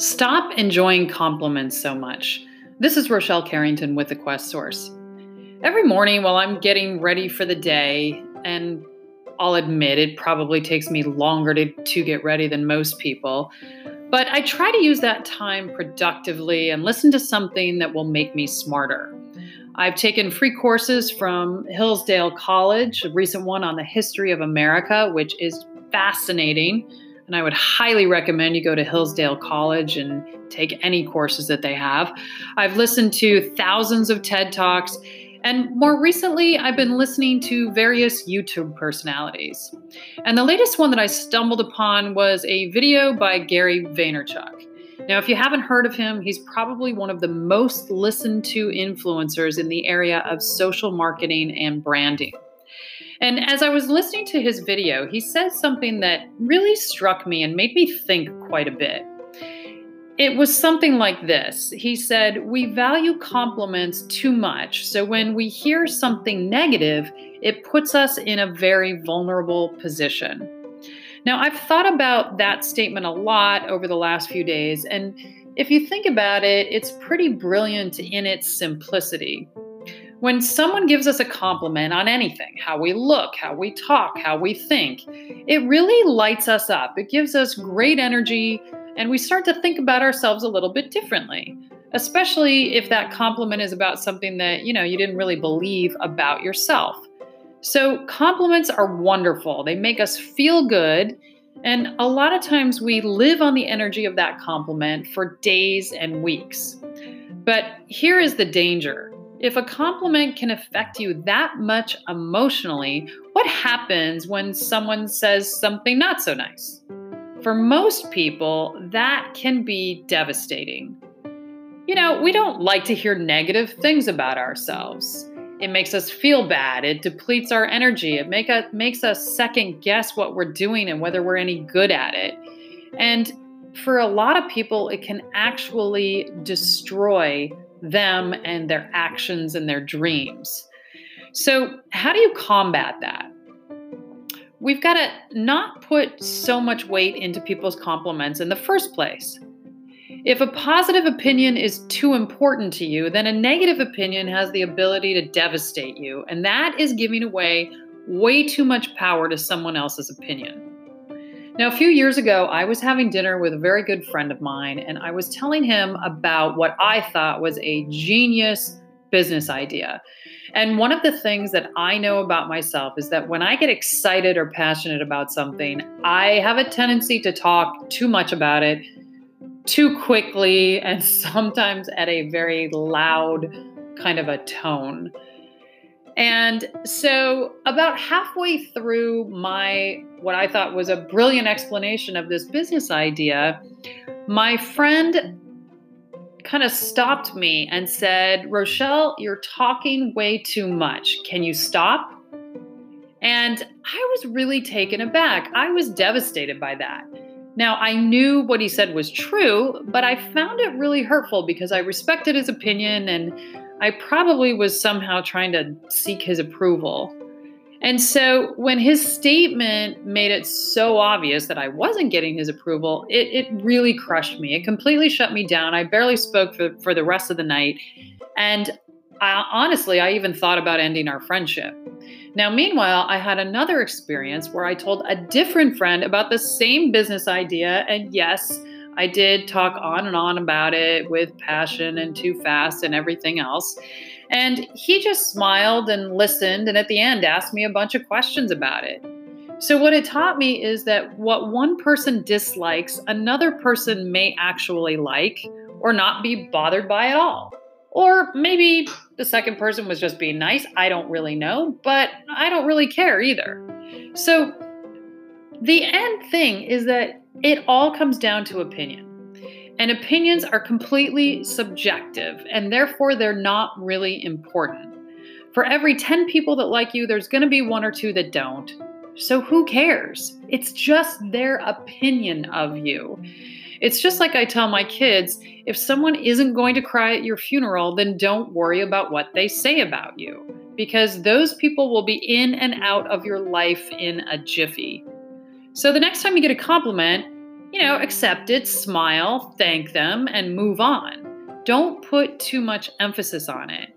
Stop enjoying compliments so much. This is Rochelle Carrington with the Quest Source. Every morning while I'm getting ready for the day, and I'll admit it probably takes me longer to, to get ready than most people, but I try to use that time productively and listen to something that will make me smarter. I've taken free courses from Hillsdale College, a recent one on the history of America, which is fascinating and I would highly recommend you go to Hillsdale College and take any courses that they have. I've listened to thousands of TED Talks. And more recently, I've been listening to various YouTube personalities. And the latest one that I stumbled upon was a video by Gary Vaynerchuk. Now, if you haven't heard of him, he's probably one of the most listened to influencers in the area of social marketing and branding. And as I was listening to his video, he said something that really struck me and made me think quite a bit. It was something like this He said, We value compliments too much. So when we hear something negative, it puts us in a very vulnerable position. Now, I've thought about that statement a lot over the last few days. And if you think about it, it's pretty brilliant in its simplicity. When someone gives us a compliment on anything, how we look, how we talk, how we think, it really lights us up. It gives us great energy, and we start to think about ourselves a little bit differently, especially if that compliment is about something that, you know, you didn't really believe about yourself. So, compliments are wonderful. They make us feel good, and a lot of times we live on the energy of that compliment for days and weeks. But here is the danger if a compliment can affect you that much emotionally, what happens when someone says something not so nice? For most people, that can be devastating. You know, we don't like to hear negative things about ourselves. It makes us feel bad. It depletes our energy. It make us, makes us second guess what we're doing and whether we're any good at it. And for a lot of people, it can actually destroy them and their actions and their dreams. So, how do you combat that? We've got to not put so much weight into people's compliments in the first place. If a positive opinion is too important to you, then a negative opinion has the ability to devastate you, and that is giving away way too much power to someone else's opinion. Now, a few years ago, I was having dinner with a very good friend of mine, and I was telling him about what I thought was a genius business idea. And one of the things that I know about myself is that when I get excited or passionate about something, I have a tendency to talk too much about it too quickly and sometimes at a very loud kind of a tone. And so, about halfway through my what I thought was a brilliant explanation of this business idea, my friend kind of stopped me and said, Rochelle, you're talking way too much. Can you stop? And I was really taken aback. I was devastated by that. Now, I knew what he said was true, but I found it really hurtful because I respected his opinion and I probably was somehow trying to seek his approval. And so when his statement made it so obvious that I wasn't getting his approval, it, it really crushed me. It completely shut me down. I barely spoke for, for the rest of the night. And I, honestly, I even thought about ending our friendship. Now, meanwhile, I had another experience where I told a different friend about the same business idea. And yes, I did talk on and on about it with passion and too fast and everything else. And he just smiled and listened, and at the end asked me a bunch of questions about it. So, what it taught me is that what one person dislikes, another person may actually like or not be bothered by at all. Or maybe the second person was just being nice. I don't really know, but I don't really care either. So, the end thing is that it all comes down to opinion. And opinions are completely subjective, and therefore they're not really important. For every 10 people that like you, there's going to be one or two that don't. So who cares? It's just their opinion of you. It's just like I tell my kids if someone isn't going to cry at your funeral, then don't worry about what they say about you, because those people will be in and out of your life in a jiffy. So the next time you get a compliment, you know, accept it, smile, thank them, and move on. Don't put too much emphasis on it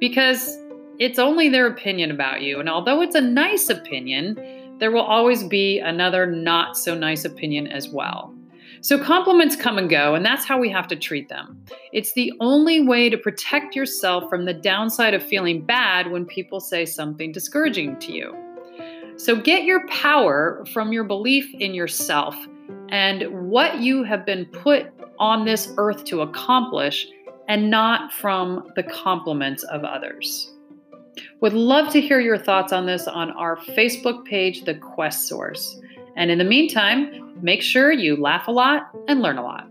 because it's only their opinion about you. And although it's a nice opinion, there will always be another not so nice opinion as well. So compliments come and go, and that's how we have to treat them. It's the only way to protect yourself from the downside of feeling bad when people say something discouraging to you. So get your power from your belief in yourself and what you have been put on this earth to accomplish, and not from the compliments of others. Would love to hear your thoughts on this on our Facebook page, The Quest Source. And in the meantime, make sure you laugh a lot and learn a lot.